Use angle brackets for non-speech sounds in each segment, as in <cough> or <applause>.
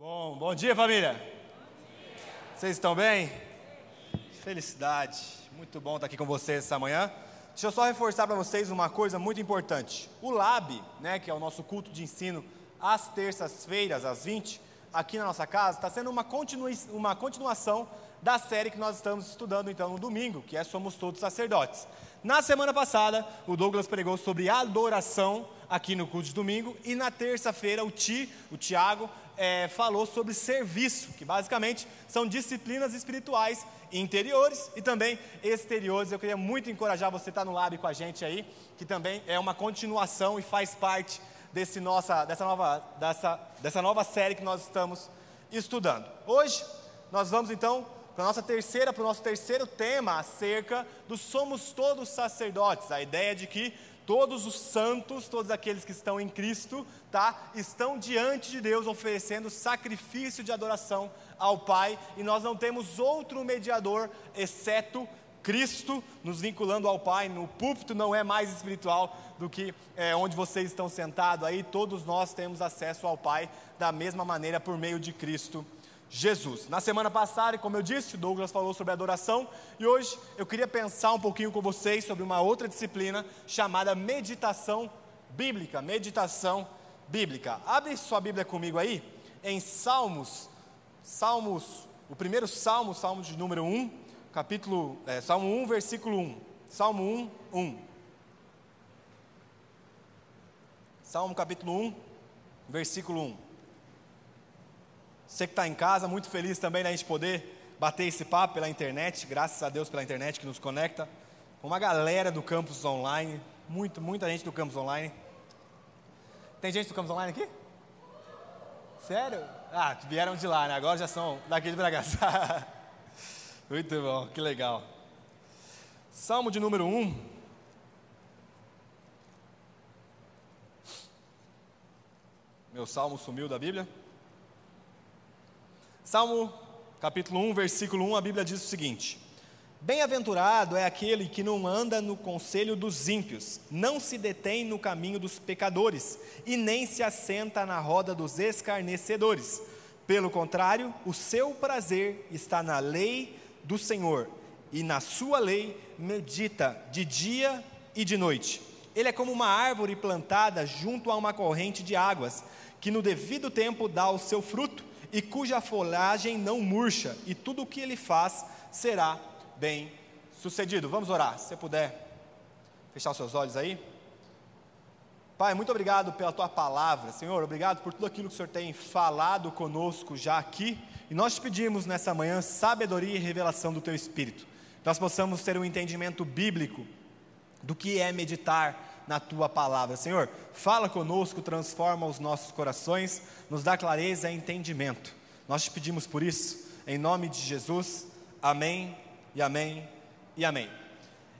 Bom, bom dia família. Vocês estão bem? Felicidade, muito bom estar aqui com vocês essa manhã. Deixa eu só reforçar para vocês uma coisa muito importante. O Lab, né, que é o nosso culto de ensino às terças-feiras, às 20, aqui na nossa casa, está sendo uma, continua, uma continuação da série que nós estamos estudando então no domingo, que é Somos Todos Sacerdotes. Na semana passada, o Douglas pregou sobre adoração aqui no culto de domingo, e na terça-feira o Ti, o Tiago, é, falou sobre serviço, que basicamente são disciplinas espirituais interiores e também exteriores. Eu queria muito encorajar você a estar no Lab com a gente aí, que também é uma continuação e faz parte desse nossa, dessa, nova, dessa, dessa nova série que nós estamos estudando. Hoje, nós vamos então para nossa terceira, para o nosso terceiro tema acerca do somos todos sacerdotes, a ideia de que todos os santos, todos aqueles que estão em Cristo, tá, estão diante de Deus oferecendo sacrifício de adoração ao Pai, e nós não temos outro mediador exceto Cristo nos vinculando ao Pai. No púlpito não é mais espiritual do que é, onde vocês estão sentados aí. Todos nós temos acesso ao Pai da mesma maneira por meio de Cristo Jesus. Na semana passada, como eu disse, Douglas falou sobre adoração e hoje eu queria pensar um pouquinho com vocês sobre uma outra disciplina chamada meditação bíblica. Meditação bíblica. Abre sua Bíblia comigo aí em Salmos, Salmos, o primeiro Salmo, Salmo de número 1, capítulo, é, Salmo 1, versículo 1. Salmo 1, 1. Salmo capítulo 1, versículo 1. Você que está em casa, muito feliz também da gente poder bater esse papo pela internet, graças a Deus pela internet que nos conecta. Uma galera do campus online, muito, muita gente do campus online. Tem gente do campus online aqui? Sério? Ah, vieram de lá, né? Agora já são daqui de Bragaçá. <laughs> muito bom, que legal. Salmo de número 1. Meu salmo sumiu da Bíblia. Salmo capítulo 1, versículo 1, a Bíblia diz o seguinte: Bem-aventurado é aquele que não anda no conselho dos ímpios, não se detém no caminho dos pecadores e nem se assenta na roda dos escarnecedores. Pelo contrário, o seu prazer está na lei do Senhor, e na sua lei medita de dia e de noite. Ele é como uma árvore plantada junto a uma corrente de águas, que no devido tempo dá o seu fruto e cuja folhagem não murcha, e tudo o que ele faz será bem sucedido. Vamos orar, se você puder fechar os seus olhos aí. Pai, muito obrigado pela tua palavra, Senhor, obrigado por tudo aquilo que o Senhor tem falado conosco já aqui, e nós te pedimos nessa manhã sabedoria e revelação do teu Espírito, nós possamos ter um entendimento bíblico do que é meditar na tua palavra. Senhor, fala conosco, transforma os nossos corações, nos dá clareza e entendimento. Nós te pedimos por isso, em nome de Jesus. Amém e amém e amém.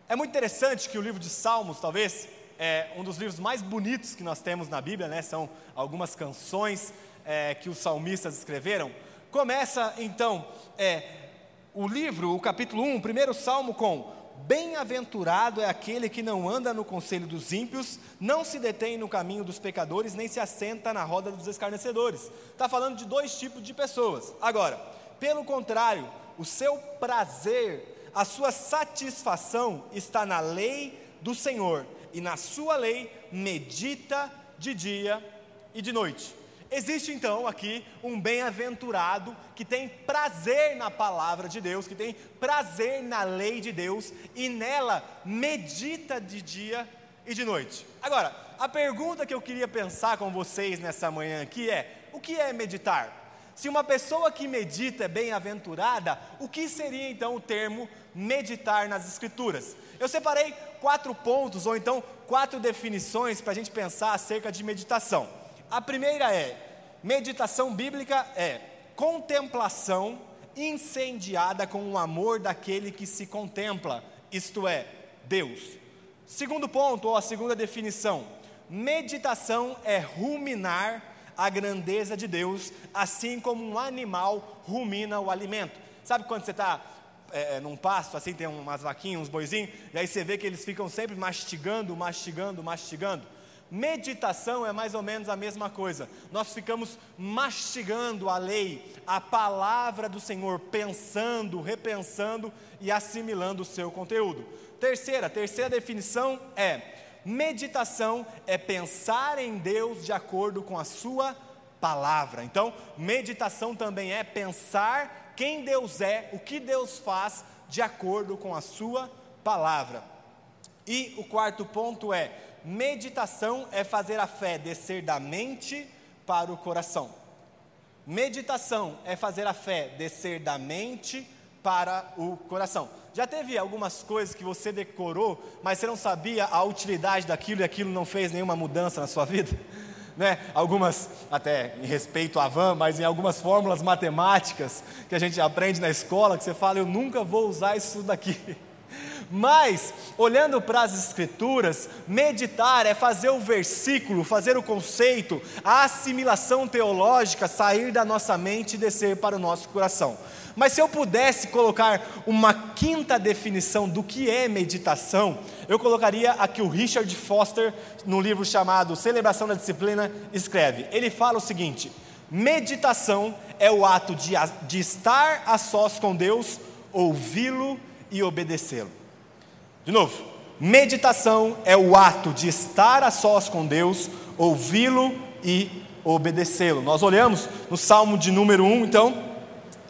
É muito interessante que o livro de Salmos, talvez, é um dos livros mais bonitos que nós temos na Bíblia, né? São algumas canções é, que os salmistas escreveram. Começa então é, o livro, o capítulo 1, o primeiro salmo com Bem-aventurado é aquele que não anda no conselho dos ímpios, não se detém no caminho dos pecadores, nem se assenta na roda dos escarnecedores. Está falando de dois tipos de pessoas. Agora, pelo contrário, o seu prazer, a sua satisfação está na lei do Senhor, e na sua lei medita de dia e de noite. Existe então aqui um bem-aventurado que tem prazer na palavra de Deus, que tem prazer na lei de Deus e nela medita de dia e de noite. Agora, a pergunta que eu queria pensar com vocês nessa manhã aqui é: o que é meditar? Se uma pessoa que medita é bem-aventurada, o que seria então o termo meditar nas Escrituras? Eu separei quatro pontos, ou então quatro definições para a gente pensar acerca de meditação. A primeira é: meditação bíblica é contemplação incendiada com o amor daquele que se contempla, isto é, Deus. Segundo ponto, ou a segunda definição: meditação é ruminar a grandeza de Deus, assim como um animal rumina o alimento. Sabe quando você está é, é, num pasto, assim, tem umas vaquinhas, uns boizinhos, e aí você vê que eles ficam sempre mastigando, mastigando, mastigando. Meditação é mais ou menos a mesma coisa. Nós ficamos mastigando a lei, a palavra do Senhor, pensando, repensando e assimilando o seu conteúdo. Terceira, terceira definição é: meditação é pensar em Deus de acordo com a sua palavra. Então, meditação também é pensar quem Deus é, o que Deus faz de acordo com a sua palavra. E o quarto ponto é meditação é fazer a fé descer da mente para o coração. Meditação é fazer a fé descer da mente para o coração. Já teve algumas coisas que você decorou, mas você não sabia a utilidade daquilo e aquilo não fez nenhuma mudança na sua vida? <laughs> Né? Algumas, até em respeito à van, mas em algumas fórmulas matemáticas que a gente aprende na escola, que você fala, eu nunca vou usar isso daqui. <laughs> Mas, olhando para as Escrituras, meditar é fazer o versículo, fazer o conceito, a assimilação teológica sair da nossa mente e descer para o nosso coração. Mas se eu pudesse colocar uma quinta definição do que é meditação, eu colocaria a que o Richard Foster, no livro chamado Celebração da Disciplina, escreve. Ele fala o seguinte: meditação é o ato de, de estar a sós com Deus, ouvi-lo e obedecê-lo. De novo, meditação é o ato de estar a sós com Deus, ouvi-lo e obedecê-lo. Nós olhamos no Salmo de número 1, então,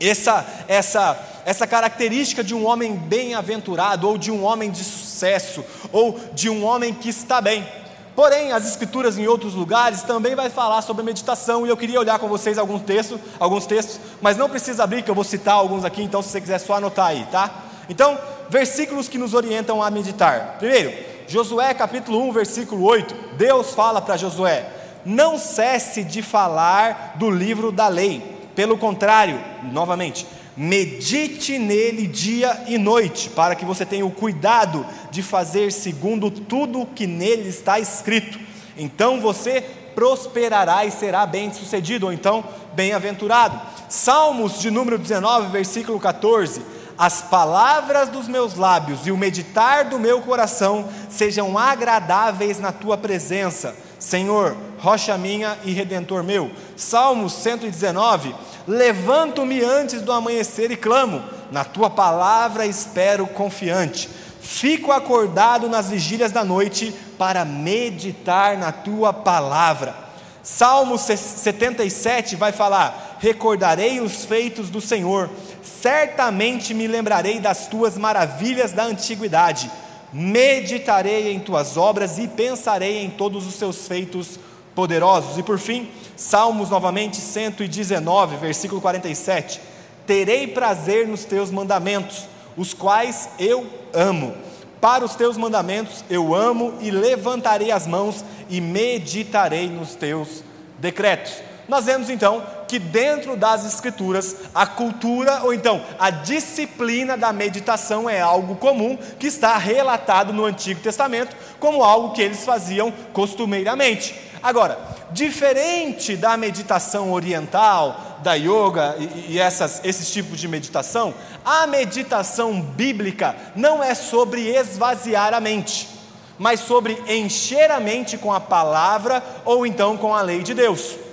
essa, essa, essa característica de um homem bem-aventurado, ou de um homem de sucesso, ou de um homem que está bem. Porém, as escrituras em outros lugares também vai falar sobre meditação, e eu queria olhar com vocês alguns textos, alguns textos, mas não precisa abrir que eu vou citar alguns aqui, então se você quiser só anotar aí, tá? Então, versículos que nos orientam a meditar. Primeiro, Josué capítulo 1, versículo 8. Deus fala para Josué: Não cesse de falar do livro da lei. Pelo contrário, novamente, medite nele dia e noite, para que você tenha o cuidado de fazer segundo tudo o que nele está escrito. Então você prosperará e será bem-sucedido, ou então bem-aventurado. Salmos de número 19, versículo 14 as palavras dos meus lábios e o meditar do meu coração sejam agradáveis na tua presença, Senhor, rocha minha e redentor meu. Salmos 119: Levanto-me antes do amanhecer e clamo, na tua palavra espero confiante. Fico acordado nas vigílias da noite para meditar na tua palavra. Salmo 77 vai falar: Recordarei os feitos do Senhor certamente me lembrarei das tuas maravilhas da antiguidade, meditarei em tuas obras e pensarei em todos os seus feitos poderosos. E por fim, Salmos novamente 119, versículo 47: Terei prazer nos teus mandamentos, os quais eu amo. Para os teus mandamentos eu amo e levantarei as mãos e meditarei nos teus decretos. Nós vemos então que dentro das Escrituras, a cultura, ou então a disciplina da meditação é algo comum que está relatado no Antigo Testamento como algo que eles faziam costumeiramente. Agora, diferente da meditação oriental, da yoga e, essas, esses tipos de meditação, a meditação bíblica não é sobre esvaziar a mente, mas sobre encher a mente com a palavra ou então com a lei de Deus.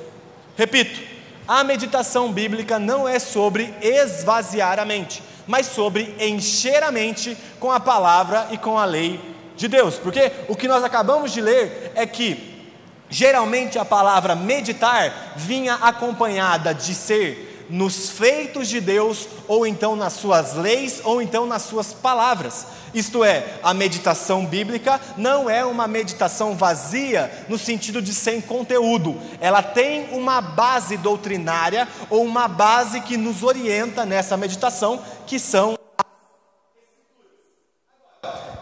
Repito, a meditação bíblica não é sobre esvaziar a mente, mas sobre encher a mente com a palavra e com a lei de Deus. Porque o que nós acabamos de ler é que geralmente a palavra meditar vinha acompanhada de ser nos feitos de Deus, ou então nas suas leis, ou então nas suas palavras. Isto é, a meditação bíblica não é uma meditação vazia no sentido de sem conteúdo, ela tem uma base doutrinária ou uma base que nos orienta nessa meditação, que são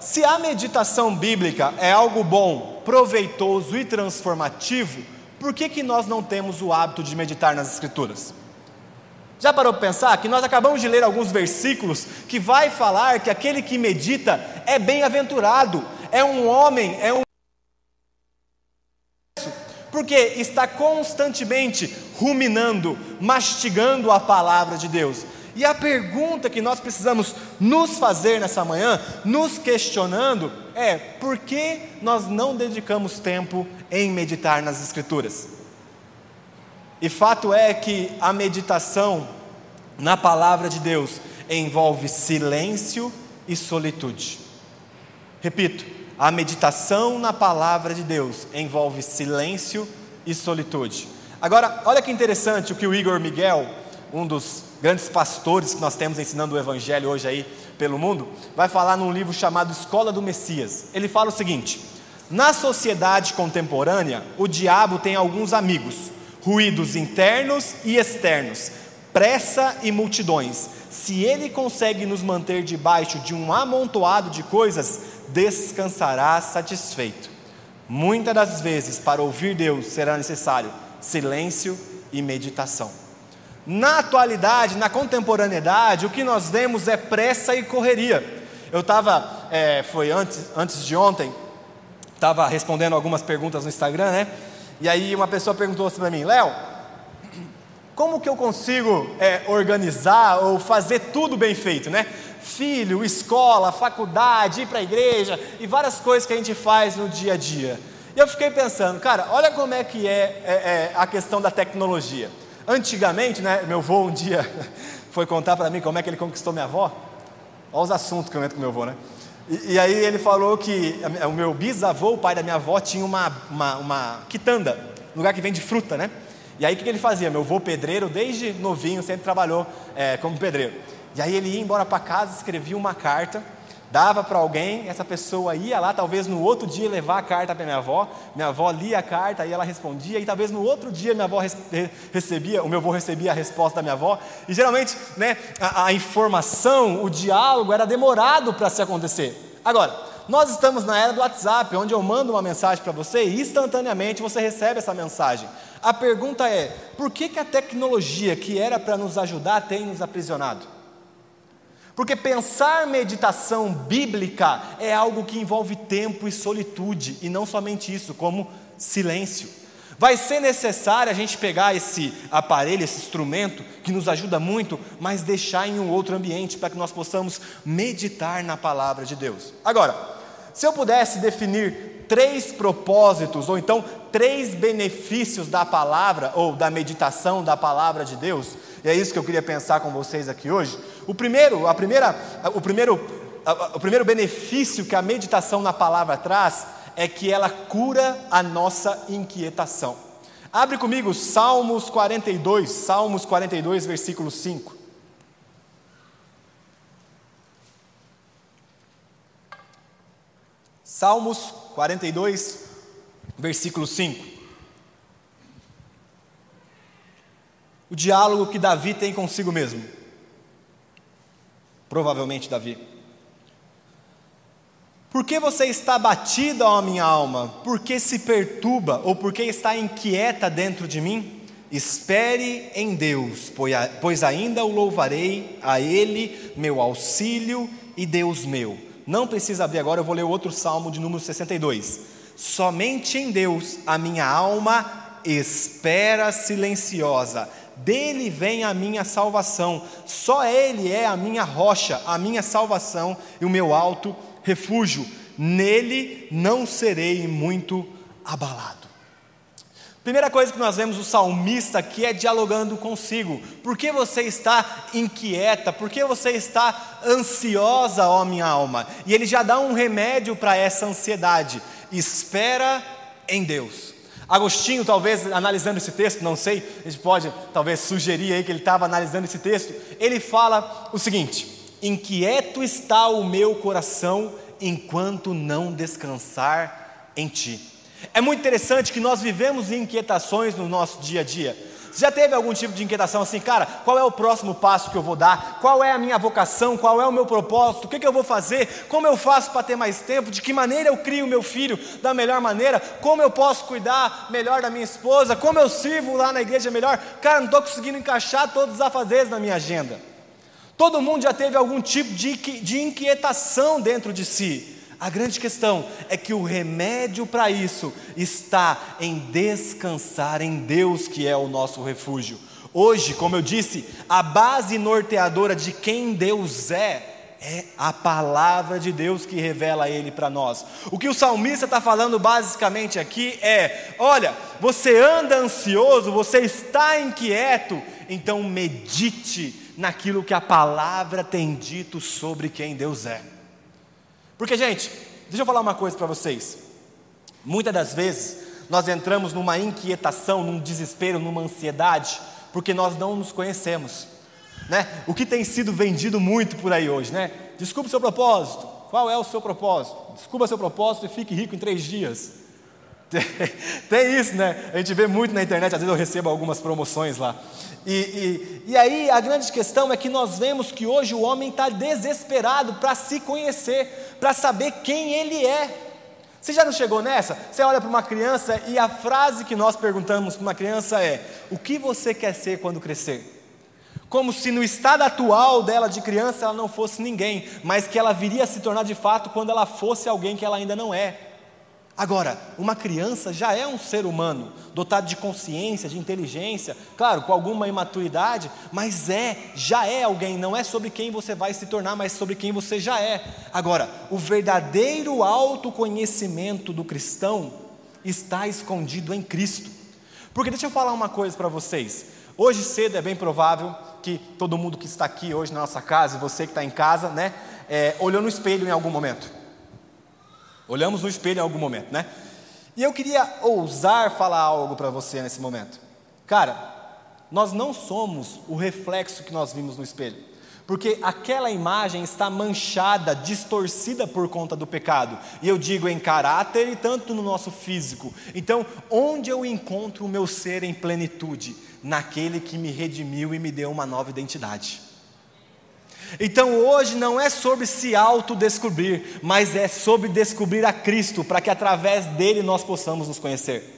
se a meditação bíblica é algo bom, proveitoso e transformativo, por que, que nós não temos o hábito de meditar nas Escrituras? Já parou para pensar que nós acabamos de ler alguns versículos que vai falar que aquele que medita é bem-aventurado, é um homem, é um porque está constantemente ruminando, mastigando a palavra de Deus. E a pergunta que nós precisamos nos fazer nessa manhã, nos questionando, é: por que nós não dedicamos tempo em meditar nas Escrituras? E fato é que a meditação na palavra de Deus envolve silêncio e solitude. Repito, a meditação na palavra de Deus envolve silêncio e solitude. Agora, olha que interessante o que o Igor Miguel, um dos grandes pastores que nós temos ensinando o evangelho hoje aí pelo mundo, vai falar num livro chamado Escola do Messias. Ele fala o seguinte: na sociedade contemporânea, o diabo tem alguns amigos, ruídos internos e externos, pressa e multidões. Se ele consegue nos manter debaixo de um amontoado de coisas, descansará satisfeito. Muitas das vezes, para ouvir Deus, será necessário silêncio e meditação. Na atualidade, na contemporaneidade, o que nós vemos é pressa e correria. Eu estava, é, foi antes, antes de ontem, estava respondendo algumas perguntas no Instagram, né? E aí uma pessoa perguntou assim para mim, Léo, como que eu consigo é, organizar ou fazer tudo bem feito, né? Filho, escola, faculdade, ir para a igreja e várias coisas que a gente faz no dia a dia. E eu fiquei pensando, cara, olha como é que é, é, é a questão da tecnologia. Antigamente, né, meu avô um dia <laughs> foi contar para mim como é que ele conquistou minha avó. Olha os assuntos que eu entro com meu avô, né? E, e, aí ele falou que o meu bisavô, o pai da minha avó, tinha uma, uma, uma quitanda, lugar que vende fruta, né? E aí o que ele fazia? Meu avô pedreiro, desde novinho, sempre trabalhou é, como pedreiro. E aí ele ia embora para casa, escrevia uma carta dava para alguém, essa pessoa ia lá, talvez no outro dia levar a carta para minha avó, minha avó lia a carta, aí ela respondia, e talvez no outro dia minha avó recebia, o meu avô recebia a resposta da minha avó, e geralmente né, a, a informação, o diálogo era demorado para se acontecer. Agora, nós estamos na era do WhatsApp, onde eu mando uma mensagem para você e instantaneamente você recebe essa mensagem. A pergunta é: por que, que a tecnologia que era para nos ajudar tem nos aprisionado? Porque pensar meditação bíblica é algo que envolve tempo e solitude, e não somente isso, como silêncio. Vai ser necessário a gente pegar esse aparelho, esse instrumento, que nos ajuda muito, mas deixar em um outro ambiente para que nós possamos meditar na palavra de Deus. Agora, se eu pudesse definir três propósitos, ou então três benefícios da palavra, ou da meditação da palavra de Deus, e é isso que eu queria pensar com vocês aqui hoje. O primeiro, a primeira, o primeiro, o primeiro benefício que a meditação na palavra traz é que ela cura a nossa inquietação. Abre comigo Salmos 42, Salmos 42, versículo 5. Salmos 42, versículo 5. o diálogo que Davi tem consigo mesmo. Provavelmente Davi. Por que você está batida, ó minha alma? Por que se perturba ou por que está inquieta dentro de mim? Espere em Deus, pois ainda o louvarei, a Ele, meu auxílio e Deus meu. Não precisa abrir agora, eu vou ler outro salmo de número 62. Somente em Deus a minha alma espera silenciosa dele vem a minha salvação, só ele é a minha rocha, a minha salvação e o meu alto refúgio, nele não serei muito abalado. Primeira coisa que nós vemos o salmista aqui é dialogando consigo. Por que você está inquieta? Por que você está ansiosa, ó minha alma? E ele já dá um remédio para essa ansiedade. Espera em Deus. Agostinho, talvez analisando esse texto, não sei, a gente pode talvez sugerir aí que ele estava analisando esse texto. Ele fala o seguinte: Inquieto está o meu coração enquanto não descansar em ti. É muito interessante que nós vivemos inquietações no nosso dia a dia. Já teve algum tipo de inquietação assim, cara? Qual é o próximo passo que eu vou dar? Qual é a minha vocação? Qual é o meu propósito? O que, que eu vou fazer? Como eu faço para ter mais tempo? De que maneira eu crio meu filho da melhor maneira? Como eu posso cuidar melhor da minha esposa? Como eu sirvo lá na igreja melhor? Cara, não estou conseguindo encaixar todos os afazeres na minha agenda. Todo mundo já teve algum tipo de, de inquietação dentro de si. A grande questão é que o remédio para isso está em descansar em Deus, que é o nosso refúgio. Hoje, como eu disse, a base norteadora de quem Deus é é a palavra de Deus que revela Ele para nós. O que o salmista está falando basicamente aqui é: olha, você anda ansioso, você está inquieto, então medite naquilo que a palavra tem dito sobre quem Deus é. Porque, gente, deixa eu falar uma coisa para vocês. Muitas das vezes nós entramos numa inquietação, num desespero, numa ansiedade, porque nós não nos conhecemos. Né? O que tem sido vendido muito por aí hoje, né? Descubra o seu propósito. Qual é o seu propósito? Descubra seu propósito e fique rico em três dias. <laughs> Tem isso, né? A gente vê muito na internet, às vezes eu recebo algumas promoções lá. E, e, e aí a grande questão é que nós vemos que hoje o homem está desesperado para se conhecer, para saber quem ele é. Você já não chegou nessa? Você olha para uma criança e a frase que nós perguntamos para uma criança é: O que você quer ser quando crescer? Como se no estado atual dela de criança ela não fosse ninguém, mas que ela viria a se tornar de fato quando ela fosse alguém que ela ainda não é. Agora, uma criança já é um ser humano, dotado de consciência, de inteligência, claro, com alguma imaturidade, mas é, já é alguém, não é sobre quem você vai se tornar, mas sobre quem você já é. Agora, o verdadeiro autoconhecimento do cristão está escondido em Cristo. Porque deixa eu falar uma coisa para vocês. Hoje cedo é bem provável que todo mundo que está aqui hoje na nossa casa, você que está em casa, né, é, olhou no espelho em algum momento. Olhamos no espelho em algum momento, né? E eu queria ousar falar algo para você nesse momento. Cara, nós não somos o reflexo que nós vimos no espelho, porque aquela imagem está manchada, distorcida por conta do pecado. E eu digo em caráter e tanto no nosso físico. Então, onde eu encontro o meu ser em plenitude? Naquele que me redimiu e me deu uma nova identidade. Então hoje não é sobre se autodescobrir, mas é sobre descobrir a Cristo, para que através dele nós possamos nos conhecer.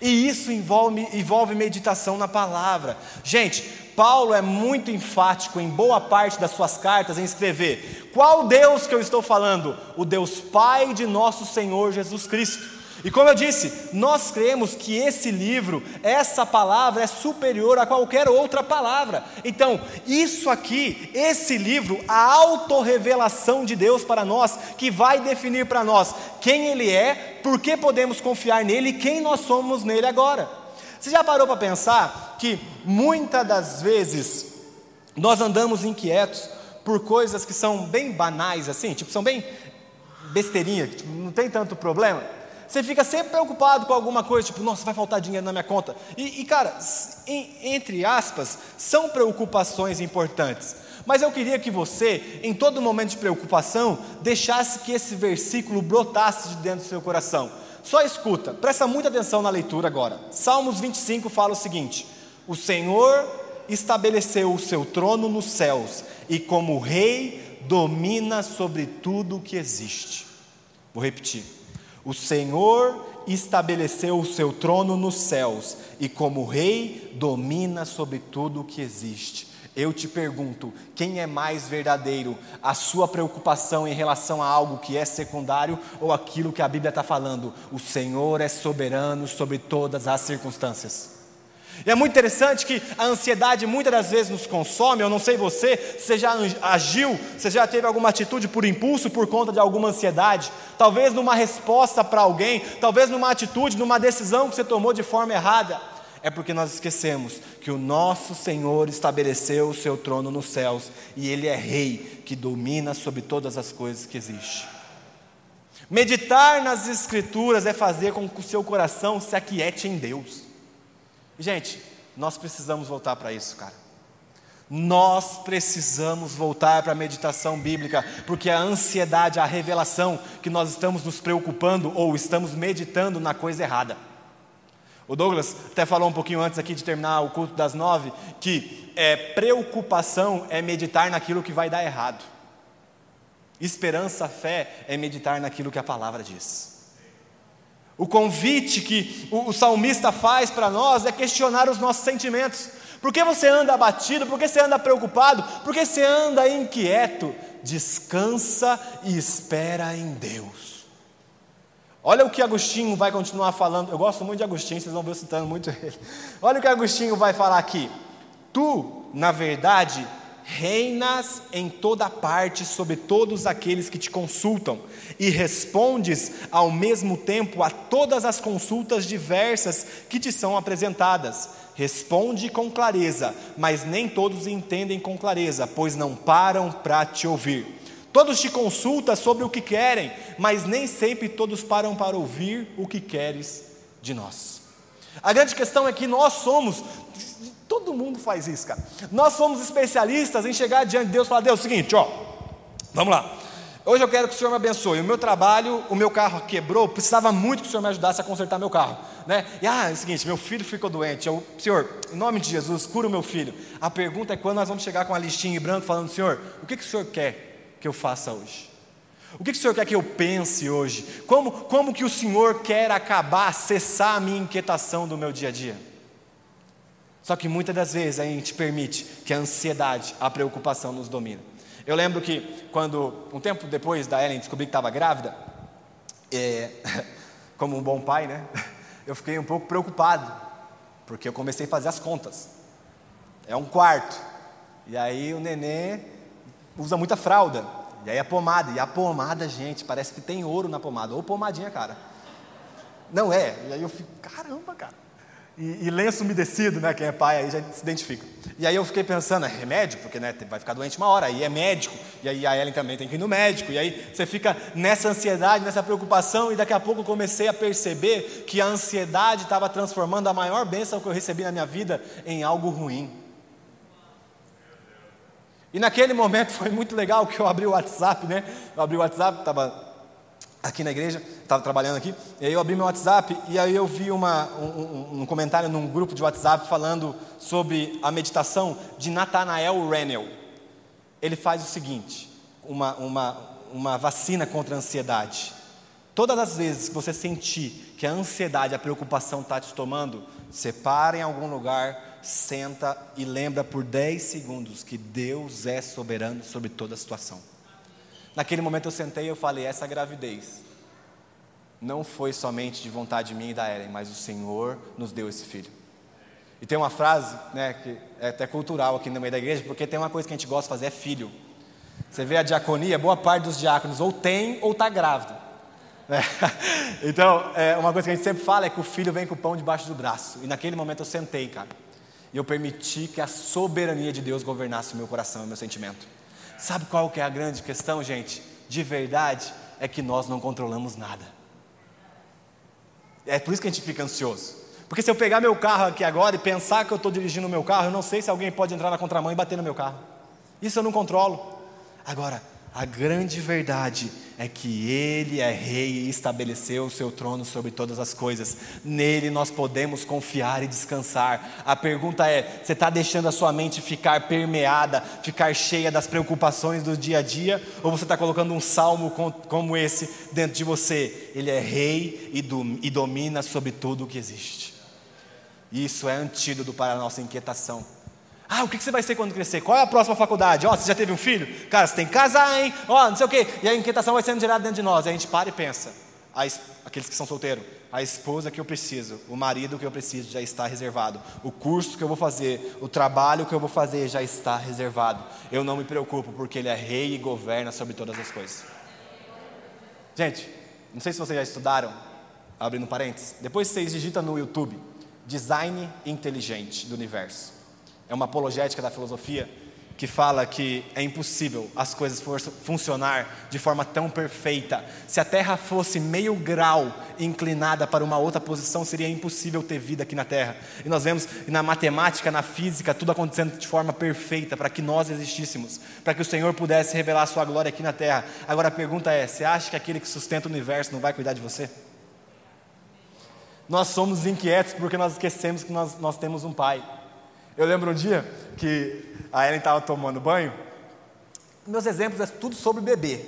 E isso envolve, envolve meditação na palavra. Gente, Paulo é muito enfático em boa parte das suas cartas em escrever: qual Deus que eu estou falando? O Deus Pai de nosso Senhor Jesus Cristo. E como eu disse, nós cremos que esse livro, essa palavra é superior a qualquer outra palavra. Então, isso aqui, esse livro, a autorrevelação de Deus para nós, que vai definir para nós quem Ele é, por que podemos confiar nele e quem nós somos nele agora. Você já parou para pensar que muitas das vezes nós andamos inquietos por coisas que são bem banais assim, tipo, são bem besteirinha, tipo, não tem tanto problema? Você fica sempre preocupado com alguma coisa, tipo, nossa, vai faltar dinheiro na minha conta. E, e cara, em, entre aspas, são preocupações importantes. Mas eu queria que você, em todo momento de preocupação, deixasse que esse versículo brotasse de dentro do seu coração. Só escuta, presta muita atenção na leitura agora. Salmos 25 fala o seguinte: O Senhor estabeleceu o seu trono nos céus, e como rei domina sobre tudo o que existe. Vou repetir. O Senhor estabeleceu o seu trono nos céus e, como rei, domina sobre tudo o que existe. Eu te pergunto: quem é mais verdadeiro? A sua preocupação em relação a algo que é secundário ou aquilo que a Bíblia está falando? O Senhor é soberano sobre todas as circunstâncias. E é muito interessante que a ansiedade muitas das vezes nos consome. Eu não sei você, você já agiu, você já teve alguma atitude por impulso por conta de alguma ansiedade, talvez numa resposta para alguém, talvez numa atitude, numa decisão que você tomou de forma errada. É porque nós esquecemos que o nosso Senhor estabeleceu o seu trono nos céus e Ele é Rei que domina sobre todas as coisas que existem. Meditar nas Escrituras é fazer com que o seu coração se aquiete em Deus. Gente, nós precisamos voltar para isso, cara. Nós precisamos voltar para a meditação bíblica, porque a ansiedade, a revelação que nós estamos nos preocupando ou estamos meditando na coisa errada. O Douglas até falou um pouquinho antes aqui de terminar o culto das nove, que é, preocupação é meditar naquilo que vai dar errado. Esperança, fé é meditar naquilo que a palavra diz. O convite que o, o salmista faz para nós é questionar os nossos sentimentos. Por que você anda abatido? Por que você anda preocupado? Por que você anda inquieto? Descansa e espera em Deus. Olha o que Agostinho vai continuar falando. Eu gosto muito de Agostinho, vocês vão ver eu citando muito ele. Olha o que Agostinho vai falar aqui. Tu, na verdade, reinas em toda parte sobre todos aqueles que te consultam e respondes ao mesmo tempo a todas as consultas diversas que te são apresentadas. Responde com clareza, mas nem todos entendem com clareza, pois não param para te ouvir. Todos te consultam sobre o que querem, mas nem sempre todos param para ouvir o que queres de nós. A grande questão é que nós somos Todo mundo faz isso, cara. Nós somos especialistas em chegar diante de Deus e falar: Deus, é o seguinte, ó, vamos lá. Hoje eu quero que o Senhor me abençoe. O meu trabalho, o meu carro quebrou, precisava muito que o Senhor me ajudasse a consertar meu carro. Né? E ah, é o seguinte, meu filho ficou doente. Eu, Senhor, em nome de Jesus, cura o meu filho. A pergunta é quando nós vamos chegar com a listinha em branco falando, Senhor, o que, que o Senhor quer que eu faça hoje? O que, que o Senhor quer que eu pense hoje? Como, como que o Senhor quer acabar, cessar a minha inquietação do meu dia a dia? Só que muitas das vezes a gente permite que a ansiedade, a preocupação nos domine. Eu lembro que quando, um tempo depois da Ellen descobrir que estava grávida, é, <laughs> como um bom pai, né? <laughs> Eu fiquei um pouco preocupado, porque eu comecei a fazer as contas. É um quarto, e aí o nenê usa muita fralda, e aí a pomada, e a pomada, gente, parece que tem ouro na pomada, ou pomadinha, cara. Não é, e aí eu fico, caramba, cara e, e, lenço umedecido, né? Quem é pai aí já se identifica. E aí eu fiquei pensando, é remédio, porque né, vai ficar doente uma hora, aí é médico, e aí a Ellen também tem que ir no médico, e aí você fica nessa ansiedade, nessa preocupação, e daqui a pouco comecei a perceber que a ansiedade estava transformando a maior bênção que eu recebi na minha vida em algo ruim. E naquele momento foi muito legal que eu abri o WhatsApp, né? Eu abri o WhatsApp, estava aqui na igreja, estava trabalhando aqui, e aí eu abri meu WhatsApp e aí eu vi uma, um, um, comentário num grupo de WhatsApp falando sobre a meditação de Nathanael Rennell. Ele faz o seguinte: uma, uma, uma vacina contra a ansiedade. Todas as vezes que você sentir que a ansiedade, a preocupação está te tomando, separe em algum lugar, senta e lembra por 10 segundos que Deus é soberano sobre toda a situação. Naquele momento eu sentei e eu falei: essa gravidez não foi somente de vontade minha e da Ellen, mas o Senhor nos deu esse filho. E tem uma frase, né, que é até cultural aqui no meio da igreja, porque tem uma coisa que a gente gosta de fazer é filho. Você vê a diaconia, boa parte dos diáconos ou tem ou está grávido. Né? <laughs> Então, é, uma coisa que a gente sempre fala é que o filho vem com o pão debaixo do braço. E naquele momento eu sentei, cara, e eu permiti que a soberania de Deus governasse o meu coração e o meu sentimento. Sabe qual que é a grande questão, gente? De verdade, é que nós não controlamos nada. É por isso que a gente fica ansioso. Porque se eu pegar meu carro aqui agora e pensar que eu estou dirigindo o meu carro, eu não sei se alguém pode entrar na contramão e bater no meu carro. Isso eu não controlo. Agora, a grande verdade é que Ele é Rei e estabeleceu o seu trono sobre todas as coisas. Nele nós podemos confiar e descansar. A pergunta é: você está deixando a sua mente ficar permeada, ficar cheia das preocupações do dia a dia? Ou você está colocando um salmo como esse dentro de você? Ele é Rei e domina sobre tudo o que existe. Isso é antídoto para a nossa inquietação. Ah, o que você vai ser quando crescer? Qual é a próxima faculdade? Ó, oh, você já teve um filho? Cara, você tem que casar, hein? Ó, oh, não sei o quê. E a inquietação vai sendo gerada dentro de nós. A gente para e pensa. aqueles que são solteiros. A esposa que eu preciso, o marido que eu preciso já está reservado. O curso que eu vou fazer, o trabalho que eu vou fazer já está reservado. Eu não me preocupo porque Ele é rei e governa sobre todas as coisas. Gente, não sei se vocês já estudaram, abrindo parênteses. Depois vocês digitam no YouTube Design Inteligente do Universo é uma apologética da filosofia que fala que é impossível as coisas funcionar de forma tão perfeita. Se a Terra fosse meio grau inclinada para uma outra posição, seria impossível ter vida aqui na Terra. E nós vemos na matemática, na física, tudo acontecendo de forma perfeita para que nós existíssemos, para que o Senhor pudesse revelar a sua glória aqui na Terra. Agora a pergunta é: você acha que aquele que sustenta o universo não vai cuidar de você? Nós somos inquietos porque nós esquecemos que nós, nós temos um Pai. Eu lembro um dia que a Ellen estava tomando banho. Meus exemplos é tudo sobre bebê.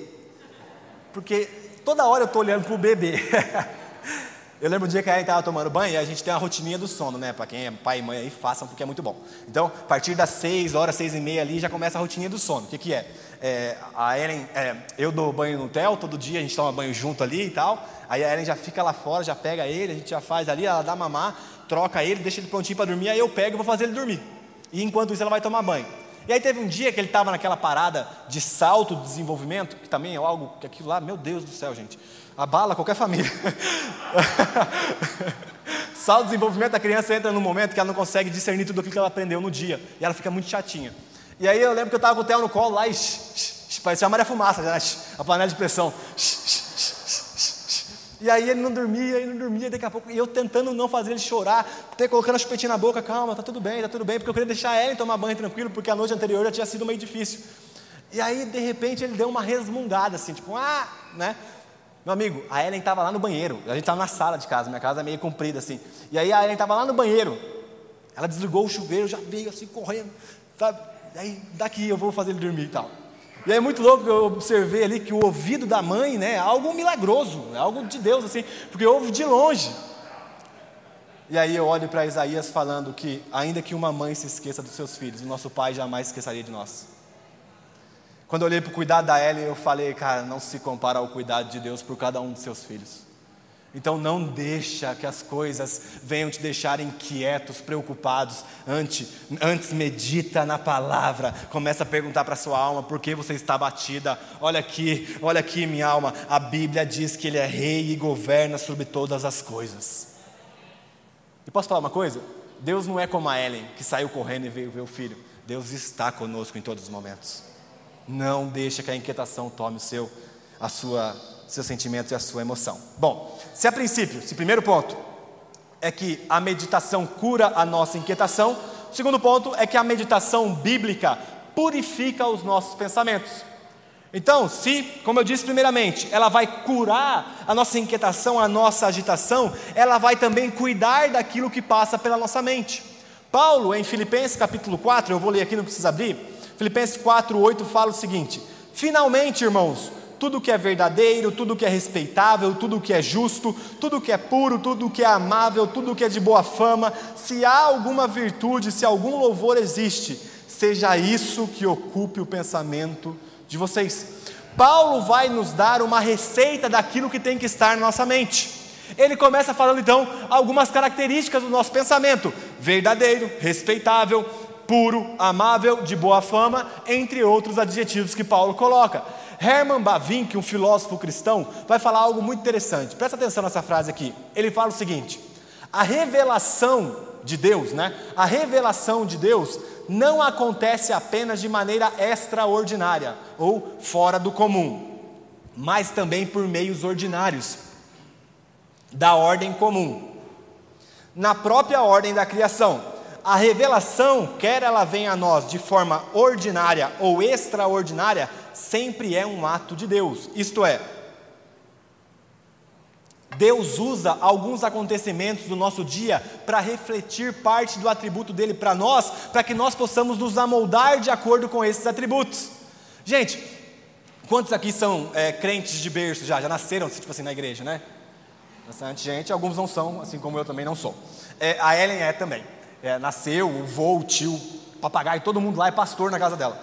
Porque toda hora eu estou olhando para o bebê. <laughs> eu lembro um dia que a Ellen estava tomando banho e a gente tem a rotininha do sono, né? Para quem é pai e mãe aí, façam porque é muito bom. Então, a partir das 6 horas, 6 e meia ali, já começa a rotininha do sono. O que, que é? é a Ellen, é, eu dou banho no hotel, todo dia a gente toma banho junto ali e tal. Aí a Ellen já fica lá fora, já pega ele, a gente já faz ali, ela dá mamar troca ele, deixa ele prontinho para dormir, aí eu pego e vou fazer ele dormir. E enquanto isso ela vai tomar banho. E aí teve um dia que ele estava naquela parada de salto de desenvolvimento, que também é algo que aquilo lá, meu Deus do céu, gente, abala qualquer família. <laughs> salto de desenvolvimento, a criança entra num momento que ela não consegue discernir tudo aquilo que ela aprendeu no dia, e ela fica muito chatinha. E aí eu lembro que eu estava com o Theo no colo lá e parecia uma Maria Fumaça, já, a panela de pressão. E aí ele não dormia, ele não dormia, daqui a pouco, e eu tentando não fazer ele chorar, até colocando a chupetinha na boca, calma, tá tudo bem, tá tudo bem, porque eu queria deixar ele tomar banho tranquilo, porque a noite anterior já tinha sido meio difícil. E aí, de repente, ele deu uma resmungada, assim, tipo, ah, né? Meu amigo, a Ellen estava lá no banheiro, a gente estava na sala de casa, minha casa é meio comprida, assim. E aí a Ellen estava lá no banheiro, ela desligou o chuveiro, já veio assim, correndo, sabe? E aí, daqui eu vou fazer ele dormir e tal. E é muito louco que eu observei ali que o ouvido da mãe né, é algo milagroso, é algo de Deus, assim, porque ouve de longe. E aí eu olho para Isaías falando que, ainda que uma mãe se esqueça dos seus filhos, o nosso pai jamais esqueceria de nós. Quando eu olhei para o cuidado da Ellen, eu falei, cara, não se compara ao cuidado de Deus por cada um dos seus filhos. Então não deixa que as coisas venham te deixar inquietos, preocupados. Antes, antes medita na palavra. Começa a perguntar para a sua alma por que você está batida. Olha aqui, olha aqui, minha alma. A Bíblia diz que Ele é rei e governa sobre todas as coisas. E posso falar uma coisa? Deus não é como a Ellen, que saiu correndo e veio ver o filho. Deus está conosco em todos os momentos. Não deixa que a inquietação tome o seu, a sua seus sentimentos e a sua emoção. Bom, se a princípio, se primeiro ponto é que a meditação cura a nossa inquietação, o segundo ponto é que a meditação bíblica purifica os nossos pensamentos. Então, se, como eu disse primeiramente, ela vai curar a nossa inquietação, a nossa agitação, ela vai também cuidar daquilo que passa pela nossa mente. Paulo, em Filipenses capítulo 4, eu vou ler aqui, não precisa abrir. Filipenses 4, 8 fala o seguinte: Finalmente, irmãos, tudo que é verdadeiro, tudo que é respeitável, tudo que é justo, tudo que é puro, tudo que é amável, tudo que é de boa fama, se há alguma virtude, se algum louvor existe, seja isso que ocupe o pensamento de vocês. Paulo vai nos dar uma receita daquilo que tem que estar na nossa mente. Ele começa falando então algumas características do nosso pensamento: verdadeiro, respeitável, puro, amável, de boa fama, entre outros adjetivos que Paulo coloca. Herman Bavinck, um filósofo cristão, vai falar algo muito interessante. Presta atenção nessa frase aqui. Ele fala o seguinte: a revelação de Deus, né? A revelação de Deus não acontece apenas de maneira extraordinária ou fora do comum, mas também por meios ordinários da ordem comum. Na própria ordem da criação, a revelação, quer ela venha a nós de forma ordinária ou extraordinária, sempre é um ato de Deus. Isto é, Deus usa alguns acontecimentos do nosso dia para refletir parte do atributo dele para nós, para que nós possamos nos amoldar de acordo com esses atributos. Gente, quantos aqui são é, crentes de berço já? Já nasceram tipo assim na igreja, né? Bastante gente, alguns não são, assim como eu também não sou. É, a Ellen é também. É, nasceu, o vô, o tio, o papagaio, todo mundo lá é pastor na casa dela.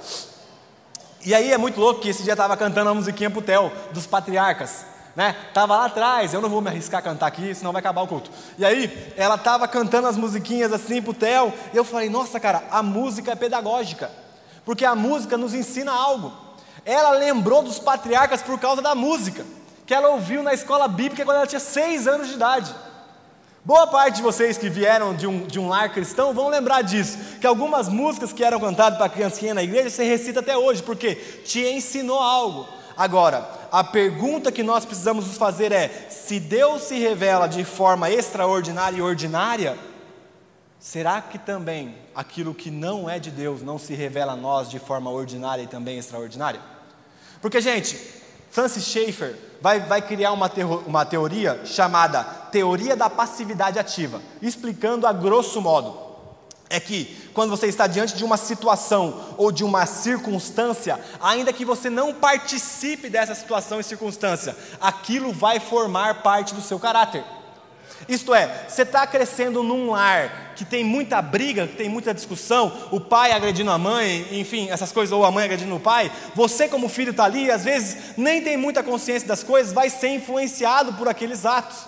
E aí é muito louco que esse dia estava cantando a musiquinha pro Theo, dos patriarcas. Né? Tava lá atrás, eu não vou me arriscar a cantar aqui, senão vai acabar o culto. E aí, ela estava cantando as musiquinhas assim pro Theo, e eu falei, nossa cara, a música é pedagógica, porque a música nos ensina algo. Ela lembrou dos patriarcas por causa da música, que ela ouviu na escola bíblica quando ela tinha seis anos de idade. Boa parte de vocês que vieram de um, de um lar cristão vão lembrar disso, que algumas músicas que eram cantadas para criancinha na igreja você recita até hoje, porque te ensinou algo. Agora, a pergunta que nós precisamos nos fazer é: se Deus se revela de forma extraordinária e ordinária, será que também aquilo que não é de Deus não se revela a nós de forma ordinária e também extraordinária? Porque, gente, Francis Schaeffer vai, vai criar uma, uma teoria chamada teoria da passividade ativa, explicando a grosso modo. É que quando você está diante de uma situação ou de uma circunstância, ainda que você não participe dessa situação e circunstância, aquilo vai formar parte do seu caráter. Isto é, você está crescendo num lar que tem muita briga, que tem muita discussão, o pai agredindo a mãe, enfim, essas coisas, ou a mãe agredindo o pai. Você, como filho, está ali, às vezes nem tem muita consciência das coisas, vai ser influenciado por aqueles atos.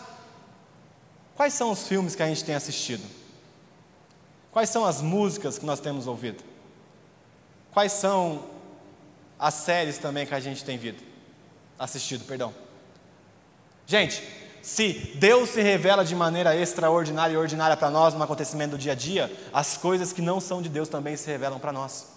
Quais são os filmes que a gente tem assistido? Quais são as músicas que nós temos ouvido? Quais são as séries também que a gente tem visto? Assistido, perdão. Gente, se Deus se revela de maneira extraordinária e ordinária para nós no acontecimento do dia a dia, as coisas que não são de Deus também se revelam para nós.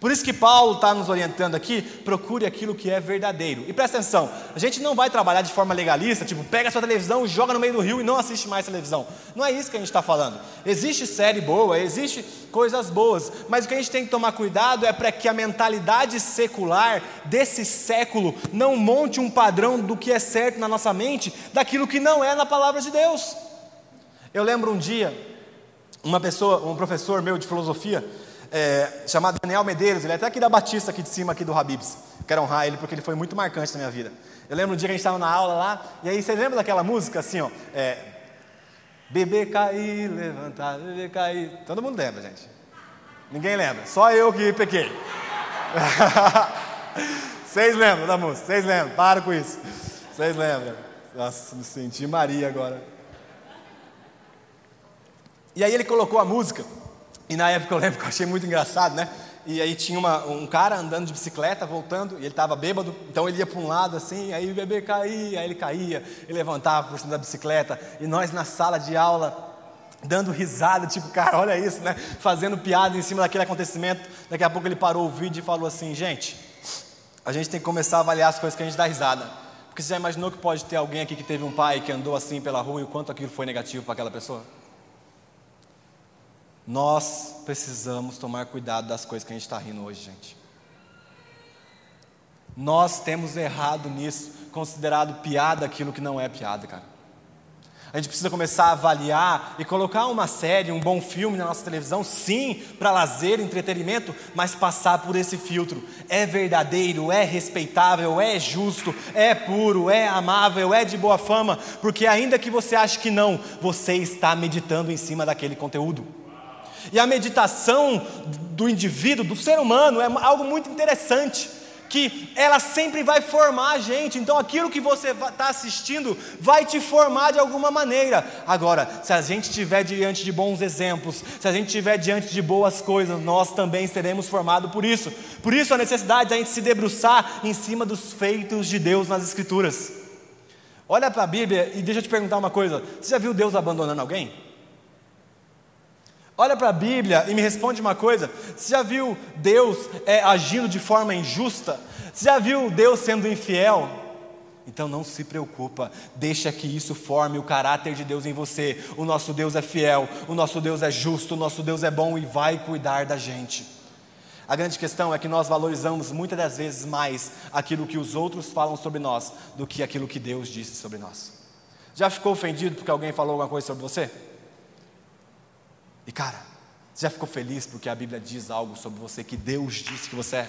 Por isso que Paulo está nos orientando aqui, procure aquilo que é verdadeiro. E presta atenção, a gente não vai trabalhar de forma legalista, tipo, pega sua televisão, joga no meio do rio e não assiste mais televisão. Não é isso que a gente está falando. Existe série boa, existe coisas boas, mas o que a gente tem que tomar cuidado é para que a mentalidade secular desse século não monte um padrão do que é certo na nossa mente, daquilo que não é na palavra de Deus. Eu lembro um dia, uma pessoa, um professor meu de filosofia, é, chamado Daniel Medeiros, ele é até aqui da Batista, aqui de cima, aqui do Habibs. Quero honrar ele porque ele foi muito marcante na minha vida. Eu lembro um dia que a gente estava na aula lá, e aí você lembra daquela música assim, ó? É, bebê cair, levantar, bebê cair. Todo mundo lembra, gente. Ninguém lembra, só eu que pequei. <laughs> Vocês lembram da música? Vocês lembram? Para com isso. Vocês lembram? Nossa, me senti Maria agora. E aí ele colocou a música. E na época eu lembro que eu achei muito engraçado, né? E aí tinha uma, um cara andando de bicicleta, voltando, e ele estava bêbado, então ele ia para um lado assim, aí o bebê caía, aí ele caía, ele levantava por cima da bicicleta, e nós na sala de aula, dando risada, tipo, cara, olha isso, né? Fazendo piada em cima daquele acontecimento. Daqui a pouco ele parou o vídeo e falou assim: gente, a gente tem que começar a avaliar as coisas que a gente dá risada. Porque você já imaginou que pode ter alguém aqui que teve um pai que andou assim pela rua e o quanto aquilo foi negativo para aquela pessoa? Nós precisamos tomar cuidado das coisas que a gente está rindo hoje, gente. Nós temos errado nisso, considerado piada aquilo que não é piada, cara. A gente precisa começar a avaliar e colocar uma série, um bom filme na nossa televisão, sim, para lazer, entretenimento, mas passar por esse filtro. É verdadeiro, é respeitável, é justo, é puro, é amável, é de boa fama, porque ainda que você ache que não, você está meditando em cima daquele conteúdo. E a meditação do indivíduo, do ser humano, é algo muito interessante, que ela sempre vai formar a gente. Então, aquilo que você está assistindo vai te formar de alguma maneira. Agora, se a gente estiver diante de bons exemplos, se a gente estiver diante de boas coisas, nós também seremos formados por isso. Por isso, a necessidade de a gente se debruçar em cima dos feitos de Deus nas Escrituras. Olha para a Bíblia e deixa eu te perguntar uma coisa: você já viu Deus abandonando alguém? Olha para a Bíblia e me responde uma coisa: você já viu Deus é, agindo de forma injusta? Você já viu Deus sendo infiel? Então não se preocupa, deixa que isso forme o caráter de Deus em você. O nosso Deus é fiel, o nosso Deus é justo, o nosso Deus é bom e vai cuidar da gente. A grande questão é que nós valorizamos muitas das vezes mais aquilo que os outros falam sobre nós do que aquilo que Deus disse sobre nós. Já ficou ofendido porque alguém falou alguma coisa sobre você? E cara, você já ficou feliz porque a Bíblia diz algo sobre você que Deus disse que você é?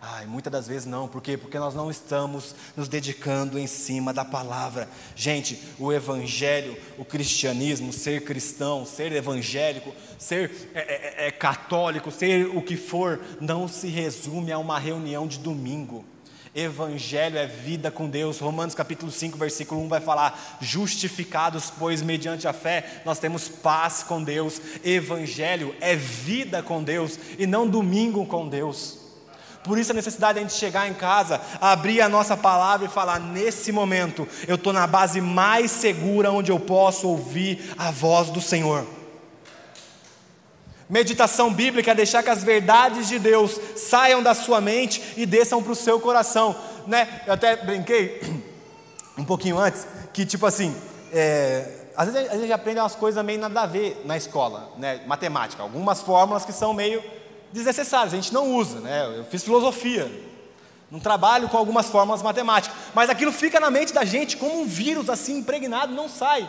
Ai, muitas das vezes não, por quê? Porque nós não estamos nos dedicando em cima da palavra. Gente, o evangelho, o cristianismo, ser cristão, ser evangélico, ser é, é, é, católico, ser o que for, não se resume a uma reunião de domingo. Evangelho é vida com Deus. Romanos capítulo 5, versículo 1 vai falar: justificados, pois mediante a fé nós temos paz com Deus. Evangelho é vida com Deus e não domingo com Deus. Por isso a necessidade de a gente chegar em casa, abrir a nossa palavra e falar: nesse momento eu estou na base mais segura onde eu posso ouvir a voz do Senhor. Meditação bíblica é deixar que as verdades de Deus saiam da sua mente e desçam para o seu coração. Né? Eu até brinquei <clears throat> um pouquinho antes, que tipo assim, é, às vezes a gente aprende umas coisas meio nada a ver na escola, né? matemática, algumas fórmulas que são meio desnecessárias, a gente não usa. Né? Eu fiz filosofia, não trabalho com algumas fórmulas matemáticas, mas aquilo fica na mente da gente como um vírus assim impregnado, não sai.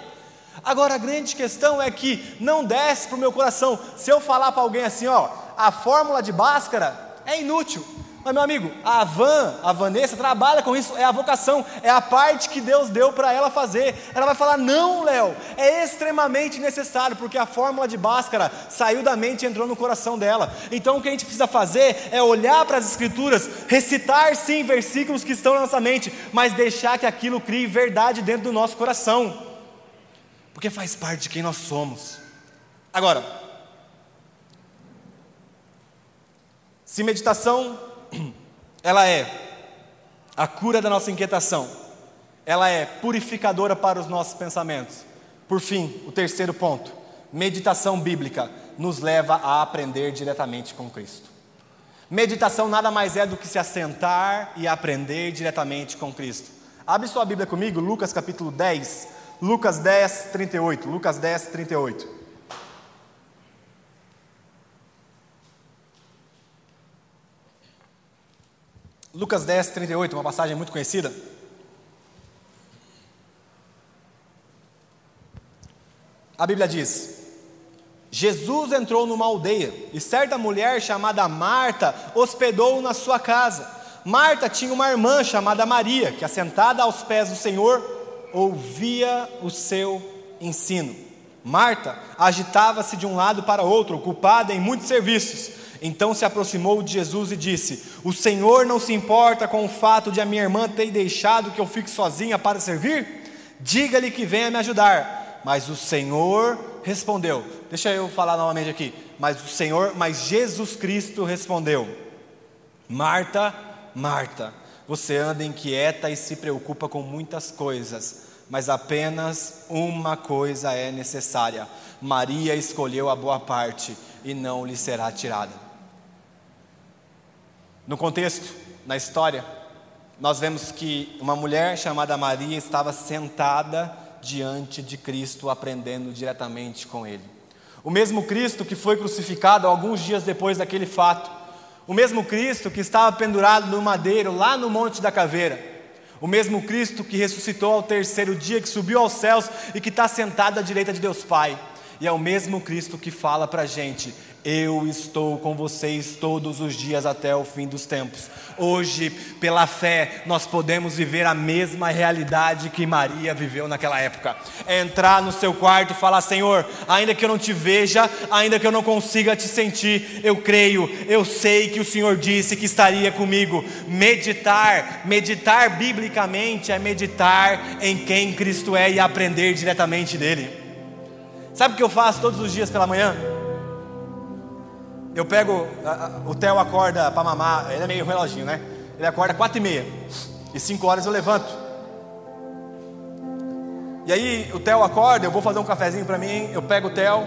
Agora a grande questão é que não desce para o meu coração. Se eu falar para alguém assim, ó, a fórmula de Bhaskara é inútil. Mas, meu amigo, a Van, a Vanessa, trabalha com isso, é a vocação, é a parte que Deus deu para ela fazer. Ela vai falar: não, Léo, é extremamente necessário, porque a fórmula de Bhaskara saiu da mente e entrou no coração dela. Então, o que a gente precisa fazer é olhar para as Escrituras, recitar sim versículos que estão na nossa mente, mas deixar que aquilo crie verdade dentro do nosso coração porque faz parte de quem nós somos. Agora, se meditação <clears throat> ela é a cura da nossa inquietação, ela é purificadora para os nossos pensamentos. Por fim, o terceiro ponto, meditação bíblica nos leva a aprender diretamente com Cristo. Meditação nada mais é do que se assentar e aprender diretamente com Cristo. Abre sua Bíblia comigo, Lucas capítulo 10, Lucas 10, 38. Lucas 10, 38. Lucas 10, 38, uma passagem muito conhecida. A Bíblia diz: Jesus entrou numa aldeia e certa mulher chamada Marta hospedou-o na sua casa. Marta tinha uma irmã chamada Maria, que assentada aos pés do Senhor, ouvia o seu ensino. Marta agitava-se de um lado para outro, ocupada em muitos serviços. Então se aproximou de Jesus e disse: O Senhor não se importa com o fato de a minha irmã ter deixado que eu fique sozinha para servir? Diga-lhe que venha me ajudar. Mas o Senhor respondeu: Deixa eu falar novamente aqui. Mas o Senhor, mas Jesus Cristo respondeu: Marta, Marta, você anda inquieta e se preocupa com muitas coisas, mas apenas uma coisa é necessária. Maria escolheu a boa parte e não lhe será tirada. No contexto, na história, nós vemos que uma mulher chamada Maria estava sentada diante de Cristo, aprendendo diretamente com Ele. O mesmo Cristo que foi crucificado alguns dias depois daquele fato, o mesmo Cristo que estava pendurado no madeiro lá no Monte da Caveira, o mesmo Cristo que ressuscitou ao terceiro dia, que subiu aos céus e que está sentado à direita de Deus Pai, e é o mesmo Cristo que fala para a gente: eu estou com vocês todos os dias até o fim dos tempos. Hoje, pela fé, nós podemos viver a mesma realidade que Maria viveu naquela época. É entrar no seu quarto e falar: Senhor, ainda que eu não te veja, ainda que eu não consiga te sentir, eu creio, eu sei que o Senhor disse que estaria comigo. Meditar, meditar biblicamente é meditar em quem Cristo é e aprender diretamente dele. Sabe o que eu faço todos os dias pela manhã? Eu pego, o Theo acorda para mamar, ele é meio reloginho, né? Ele acorda quatro e meia, e cinco horas eu levanto. E aí o Theo acorda, eu vou fazer um cafezinho para mim, eu pego o Theo,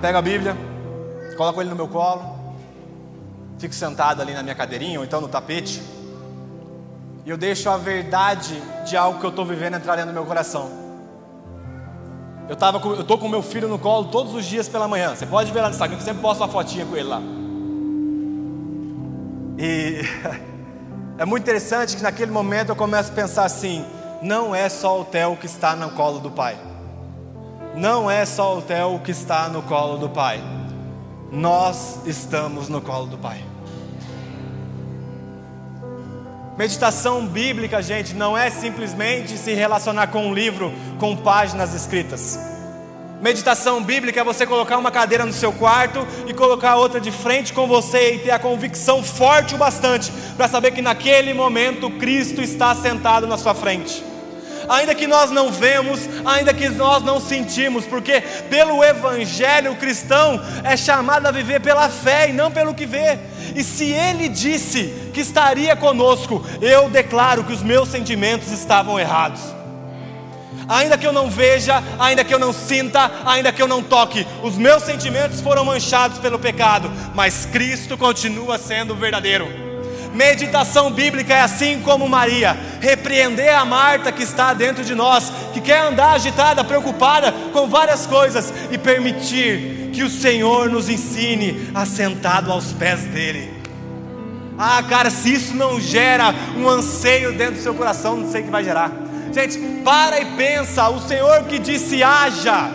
pego a Bíblia, coloco ele no meu colo, fico sentado ali na minha cadeirinha, ou então no tapete, e eu deixo a verdade de algo que eu estou vivendo entrar do meu coração. Eu, tava com, eu tô com meu filho no colo todos os dias pela manhã. Você pode ver lá no Instagram eu sempre posto uma fotinha com ele lá. E <laughs> é muito interessante que naquele momento eu começo a pensar assim: não é só o Theo que está no colo do pai. Não é só o Theo que está no colo do pai. Nós estamos no colo do pai. Meditação bíblica, gente, não é simplesmente se relacionar com um livro com páginas escritas. Meditação bíblica é você colocar uma cadeira no seu quarto e colocar outra de frente com você e ter a convicção forte o bastante para saber que naquele momento Cristo está sentado na sua frente ainda que nós não vemos, ainda que nós não sentimos, porque pelo Evangelho cristão é chamado a viver pela fé e não pelo que vê. E se Ele disse que estaria conosco, eu declaro que os meus sentimentos estavam errados. Ainda que eu não veja, ainda que eu não sinta, ainda que eu não toque, os meus sentimentos foram manchados pelo pecado, mas Cristo continua sendo verdadeiro. Meditação bíblica é assim como Maria, repreender a Marta que está dentro de nós, que quer andar agitada, preocupada com várias coisas e permitir que o Senhor nos ensine assentado aos pés dele. Ah, cara, se isso não gera um anseio dentro do seu coração, não sei o que vai gerar. Gente, para e pensa, o Senhor que disse haja,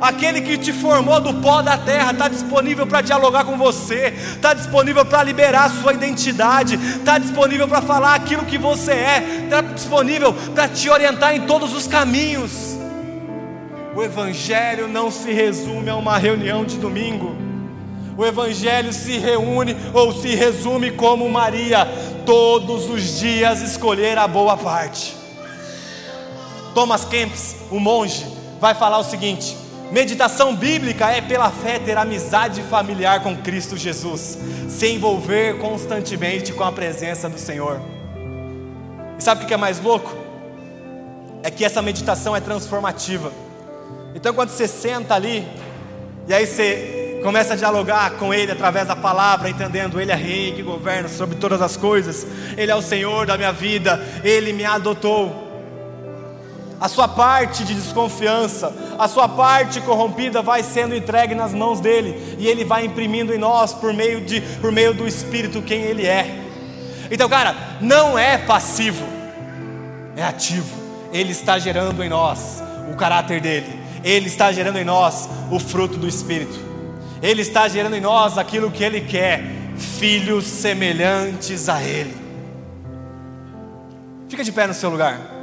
Aquele que te formou do pó da terra está disponível para dialogar com você, está disponível para liberar a sua identidade, está disponível para falar aquilo que você é, está disponível para te orientar em todos os caminhos. O Evangelho não se resume a uma reunião de domingo. O Evangelho se reúne ou se resume como Maria, todos os dias escolher a boa parte. Thomas Kempis, o monge, vai falar o seguinte: Meditação bíblica é pela fé ter amizade familiar com Cristo Jesus, se envolver constantemente com a presença do Senhor. E sabe o que é mais louco? É que essa meditação é transformativa. Então, quando você senta ali, e aí você começa a dialogar com Ele através da palavra, entendendo Ele é Rei que governa sobre todas as coisas, Ele é o Senhor da minha vida, Ele me adotou a sua parte de desconfiança, a sua parte corrompida vai sendo entregue nas mãos dele e ele vai imprimindo em nós por meio de por meio do espírito quem ele é. Então, cara, não é passivo. É ativo. Ele está gerando em nós o caráter dele. Ele está gerando em nós o fruto do espírito. Ele está gerando em nós aquilo que ele quer, filhos semelhantes a ele. Fica de pé no seu lugar.